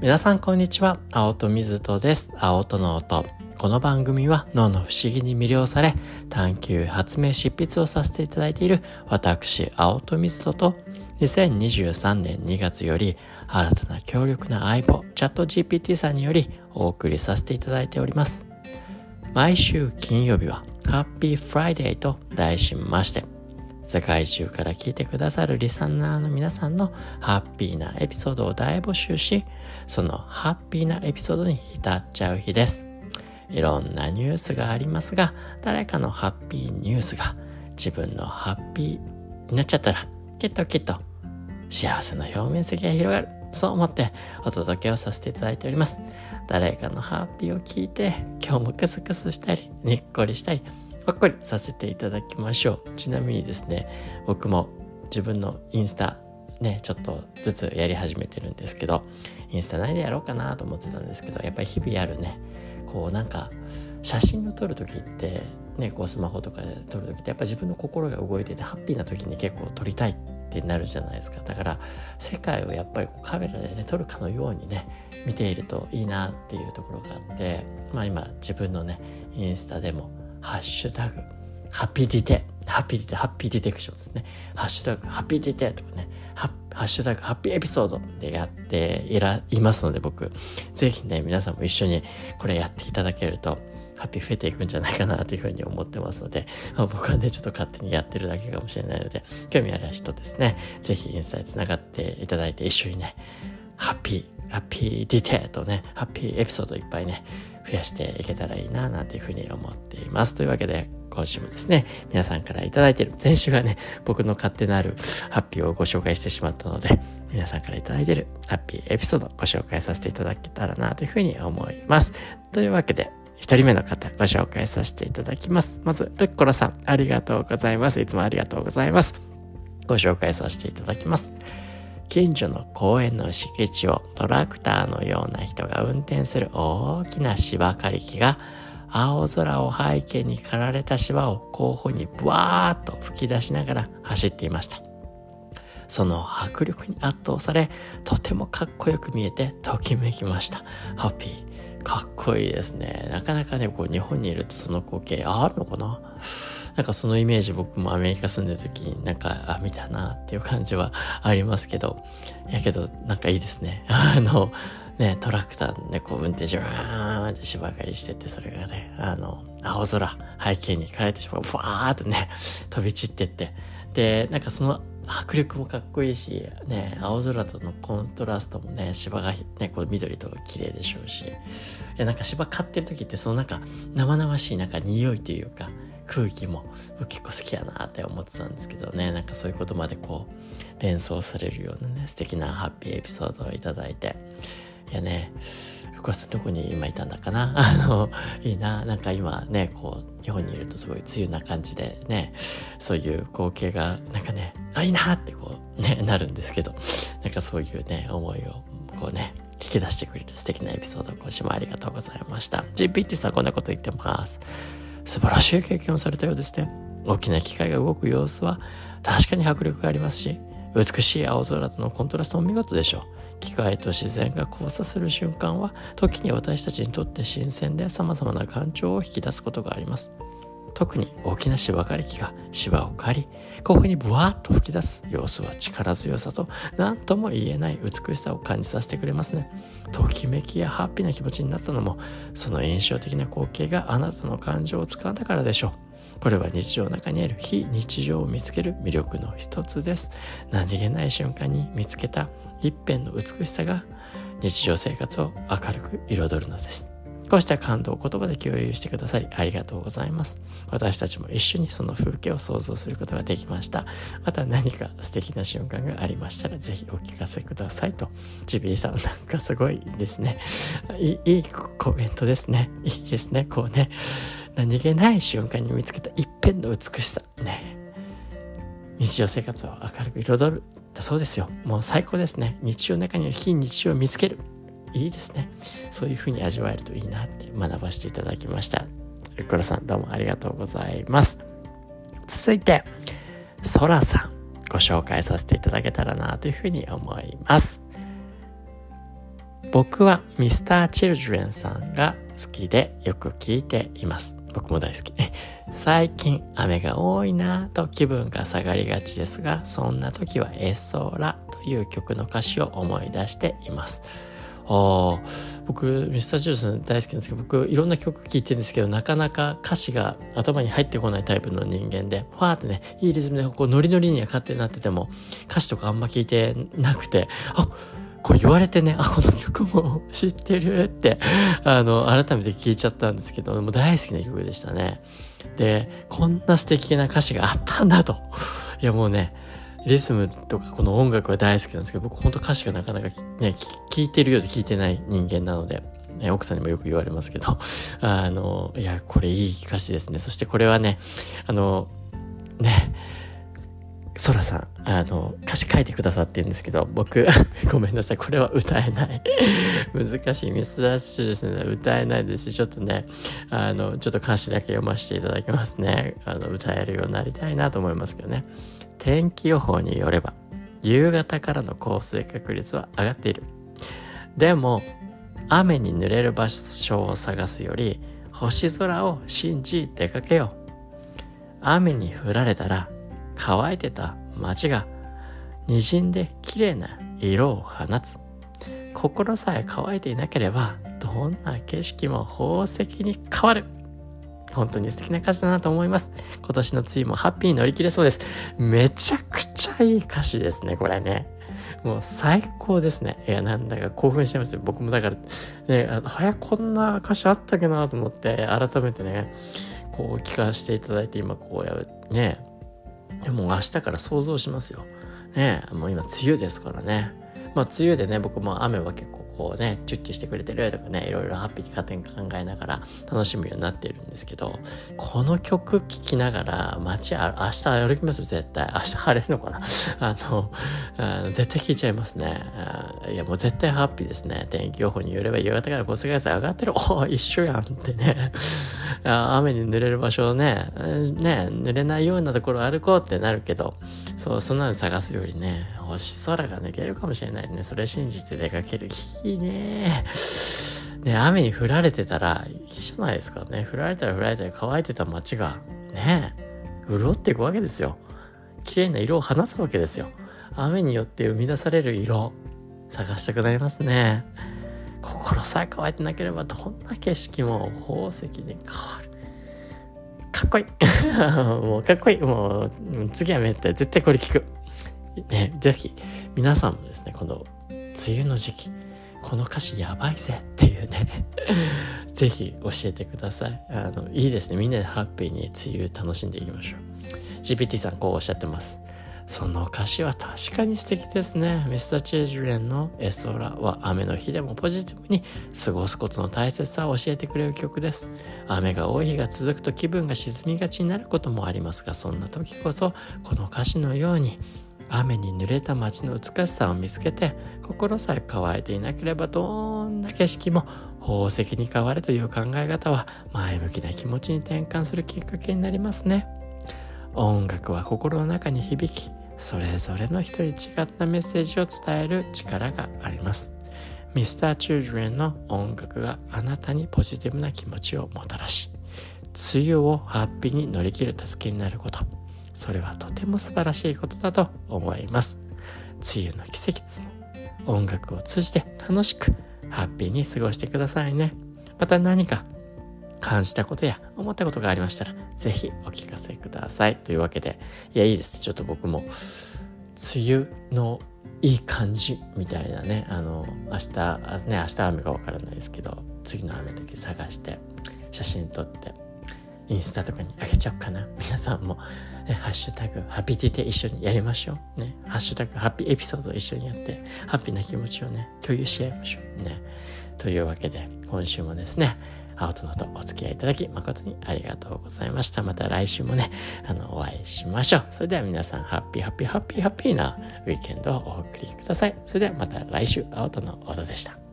皆さんこんにちは。青戸水戸です。青戸の音。この番組は脳の不思議に魅了され探求発明執筆をさせていただいている私青戸水戸と2023年2月より新たな強力な相棒チャット GPT さんによりお送りさせていただいております。毎週金曜日はハッピーフライデーと題しまして世界中から聞いてくださるリスナーの皆さんのハッピーなエピソードを大募集し、そのハッピーなエピソードに浸っちゃう日です。いろんなニュースがありますが、誰かのハッピーニュースが自分のハッピーになっちゃったら、きっときっと幸せの表面積が広がる。そう思ってお届けをさせていただいております。誰かのハッピーを聞いて、今日もクスクスしたり、にっこりしたり、ほっこりさせていただきましょう。ちなみにですね、僕も自分のインスタね、ちょっとずつやり始めてるんですけど、インスタ何でやろうかなと思ってたんですけど、やっぱり日々やるね、こうなんか写真を撮る時って、ね、こうスマホとかで撮る時ってやっぱ自分の心が動いててハッピーな時に結構撮りたいってなるじゃないですかだから世界をやっぱりこうカメラでね撮るかのようにね見ているといいなっていうところがあってまあ今自分のねインスタでもハッシュタグ、ハッピーディテ、ハッピーディテ、ハッピーディテクションですね。ハッシュタグ、ハッピーディテとかね、ハッシュタグ、ハッピーエピソードでやっていら、いますので僕、ぜひね、皆さんも一緒にこれやっていただけると、ハッピー増えていくんじゃないかなというふうに思ってますので、まあ、僕はね、ちょっと勝手にやってるだけかもしれないので、興味ある人ですね、ぜひインスタで繋がっていただいて一緒にね、ハッピー、ハッピーディテーとね、ハッピーエピソードいっぱいね、増やしていけたらいいななんていうふうに思っています。というわけで、今週もですね、皆さんからいただいている、先週がね、僕の勝手なるハッピーをご紹介してしまったので、皆さんからいただいているハッピーエピソードをご紹介させていただけたらなというふうに思います。というわけで、一人目の方ご紹介させていただきます。まず、ルッコラさん、ありがとうございます。いつもありがとうございます。ご紹介させていただきます。近所の公園の敷地をトラクターのような人が運転する大きな芝刈り機が青空を背景に刈られた芝を後方にブワーッと吹き出しながら走っていました。その迫力に圧倒され、とてもかっこよく見えてときめきました。ハッピー。かっこいいですね。なかなかね、こう日本にいるとその光景あるのかな？なんかそのイメージ僕もアメリカ住んでる時になんか、あ、見たなっていう感じはありますけど、やけどなんかいいですね。あの、ね、トラクターでこう運転しわーって芝刈りしてて、それがね、あの、青空背景に枯れてしまう、ふわーっとね、飛び散ってって、で、なんかその迫力もかっこいいし、ね、青空とのコントラストもね、芝がね、こう緑と綺麗でしょうし、いなんか芝刈ってる時ってそのなんか生々しいなんか匂いというか、空気も結構好きやなって思ってたんですけどね。なんかそういうことまでこう連想されるようなね素敵なハッピーエピソードをいただいて。いやね福川さんどこに今いたんだかな？あのいいな。なんか今ねこう日本にいるとすごい梅雨な感じでねそういう光景がなんかねあいいなってこうねなるんですけど。なんかそういうね思いをこうね引き出してくれる素敵なエピソードを今週もありがとうございました。GPT さんこんなこと言ってます。素晴らしい経験をされたようですね。大きな機械が動く様子は確かに迫力がありますし、美しい青空とのコントラストも見事でしょう。機械と自然が交差する瞬間は、時に私たちにとって新鮮で様々な感情を引き出すことがあります。特に大きな芝刈り機が芝を刈り、ここにブワーッと吹き出す様子は力強さと何とも言えない美しさを感じさせてくれますね。ときめきやハッピーな気持ちになったのも、その印象的な光景があなたの感情をつかんだからでしょう。これは日常の中にある非日常を見つける魅力の一つです。何気ない瞬間に見つけた一辺の美しさが日常生活を明るく彩るのです。こうした感動を言葉で共有してくださりありがとうございます。私たちも一緒にその風景を想像することができました。また何か素敵な瞬間がありましたらぜひお聞かせくださいと。ジビエさんなんかすごいですね。いいいコメントですね。いいですね。こうね、何気ない瞬間に見つけた一辺の美しさ。ね。日常生活を明るく彩る。だそうですよ。もう最高ですね。日常の中にある非日常を見つける。いいですね。そういう風に味わえるといいなって学ばせていただきました。ルクラさんどうもありがとうございます。続いて、ソラさんご紹介させていただけたらなというふうに思います。僕は Mr.Children さんが好きでよく聴いています。僕も大好き。最近雨が多いなぁと気分が下がりがちですが、そんな時はエソーラという曲の歌詞を思い出しています。ああ、僕、ミスタージュース大好きなんですけど、僕、いろんな曲聴いてるんですけど、なかなか歌詞が頭に入ってこないタイプの人間で、ファーってね、いいリズムで、こう、ノリノリには勝手になってても、歌詞とかあんま聞いてなくて、あ、これ言われてね、あ、この曲も知ってるって、あの、改めて聞いちゃったんですけど、もう大好きな曲でしたね。で、こんな素敵な歌詞があったんだと。いや、もうね、リズムとかこの音楽は大好きなんですけど、僕ほんと歌詞がなかなかね、聞いてるようで聞いてない人間なので、ね、奥さんにもよく言われますけど、あの、いや、これいい歌詞ですね。そしてこれはね、あの、ね、ソラさん、あの、歌詞書いてくださってるんですけど、僕、ごめんなさい、これは歌えない。難しいミスダッシュですね。歌えないですし、ちょっとね、あの、ちょっと歌詞だけ読ませていただきますね。あの、歌えるようになりたいなと思いますけどね。天気予報によれば夕方からの降水確率は上がっているでも雨に濡れる場所を探すより星空を信じ出かけよう雨に降られたら乾いてた街が滲んで綺麗な色を放つ心さえ乾いていなければどんな景色も宝石に変わる本当に素敵な歌詞だなと思います。今年の梅雨もハッピーに乗り切れそうです。めちゃくちゃいい歌詞ですね、これね。もう最高ですね。いや、なんだか興奮しちゃいますよ。僕もだから、ね、早こんな歌詞あったっけなと思って、改めてね、こう聞かせていただいて、今こうやるね、もう明日から想像しますよ。ね、もう今梅雨ですからね。まあ梅雨でね、僕も雨は結構こうね、チュッチュしてくれてるとかね、いろいろハッピーに加点考えながら楽しむようになっているんですけど、この曲聴きながら街あ、明日歩きます？よ、絶対。明日晴れるのかな？あのあ絶対聴いちゃいますね。いや、もう絶対ハッピーですね。天気予報によれば夕方から降水確率上がってる。お一緒やんってね。雨に濡れる場所をね、ね、濡れないようなところ歩こうってなるけど、そう、そんなの探すよりね、星空が抜けるかもしれないね。それ信じて出かける。いいね。ね、雨に降られてたら、いいじゃないですかね。降られたら降られたら乾いてた街が、ね、潤っていくわけですよ。綺麗な色を放つわけですよ。雨によって生み出される色、探したくなりますね。心さえ乾いてなければどんな景色も宝石に変わる。かっこいい もうかっこいいもう次はめったら絶対これ聞く。ね、ぜひ皆さんもですね、この梅雨の時期、この歌詞やばいぜっていうね ぜひ教えてください。あの、いいですね。みんなでハッピーに梅雨楽しんでいきましょう。GPT さんこうおっしゃってます。その歌詞は確かに素敵ですね。ミスター・チェジュレンのエソラは雨の日でもポジティブに過ごすことの大切さを教えてくれる曲です。雨が多い日が続くと気分が沈みがちになることもありますが、そんな時こそこの歌詞のように雨に濡れた街の美しさを見つけて心さえ乾いていなければどんな景色も宝石に変わるという考え方は前向きな気持ちに転換するきっかけになりますね。音楽は心の中に響きそれぞれの人に違ったメッセージを伝える力があります。Mr.Children の音楽があなたにポジティブな気持ちをもたらし、梅雨をハッピーに乗り切る助けになること。それはとても素晴らしいことだと思います。梅雨の季節も音楽を通じて楽しくハッピーに過ごしてくださいね。また何か感じたことや思ったことがありましたら、ぜひお聞かせください。というわけで、いや、いいです。ちょっと僕も、梅雨のいい感じみたいなね、あの、明日、ね、明日雨かわからないですけど、次の雨の時探して、写真撮って、インスタとかにあげちゃおうかな。皆さんも、ね、ハッシュタグ、ハッピーティテ一緒にやりましょう。ね、ハッシュタグ、ハッピーエピソードを一緒にやって、ハッピーな気持ちをね、共有し合いましょう。ね。というわけで、今週もですね、青とのとお付き合いいただき誠にありがとうございました。また来週もね、あの、お会いしましょう。それでは皆さん、ハッピーハッピーハッピーハッピーなウィーケンドをお送りください。それではまた来週、青との音でした。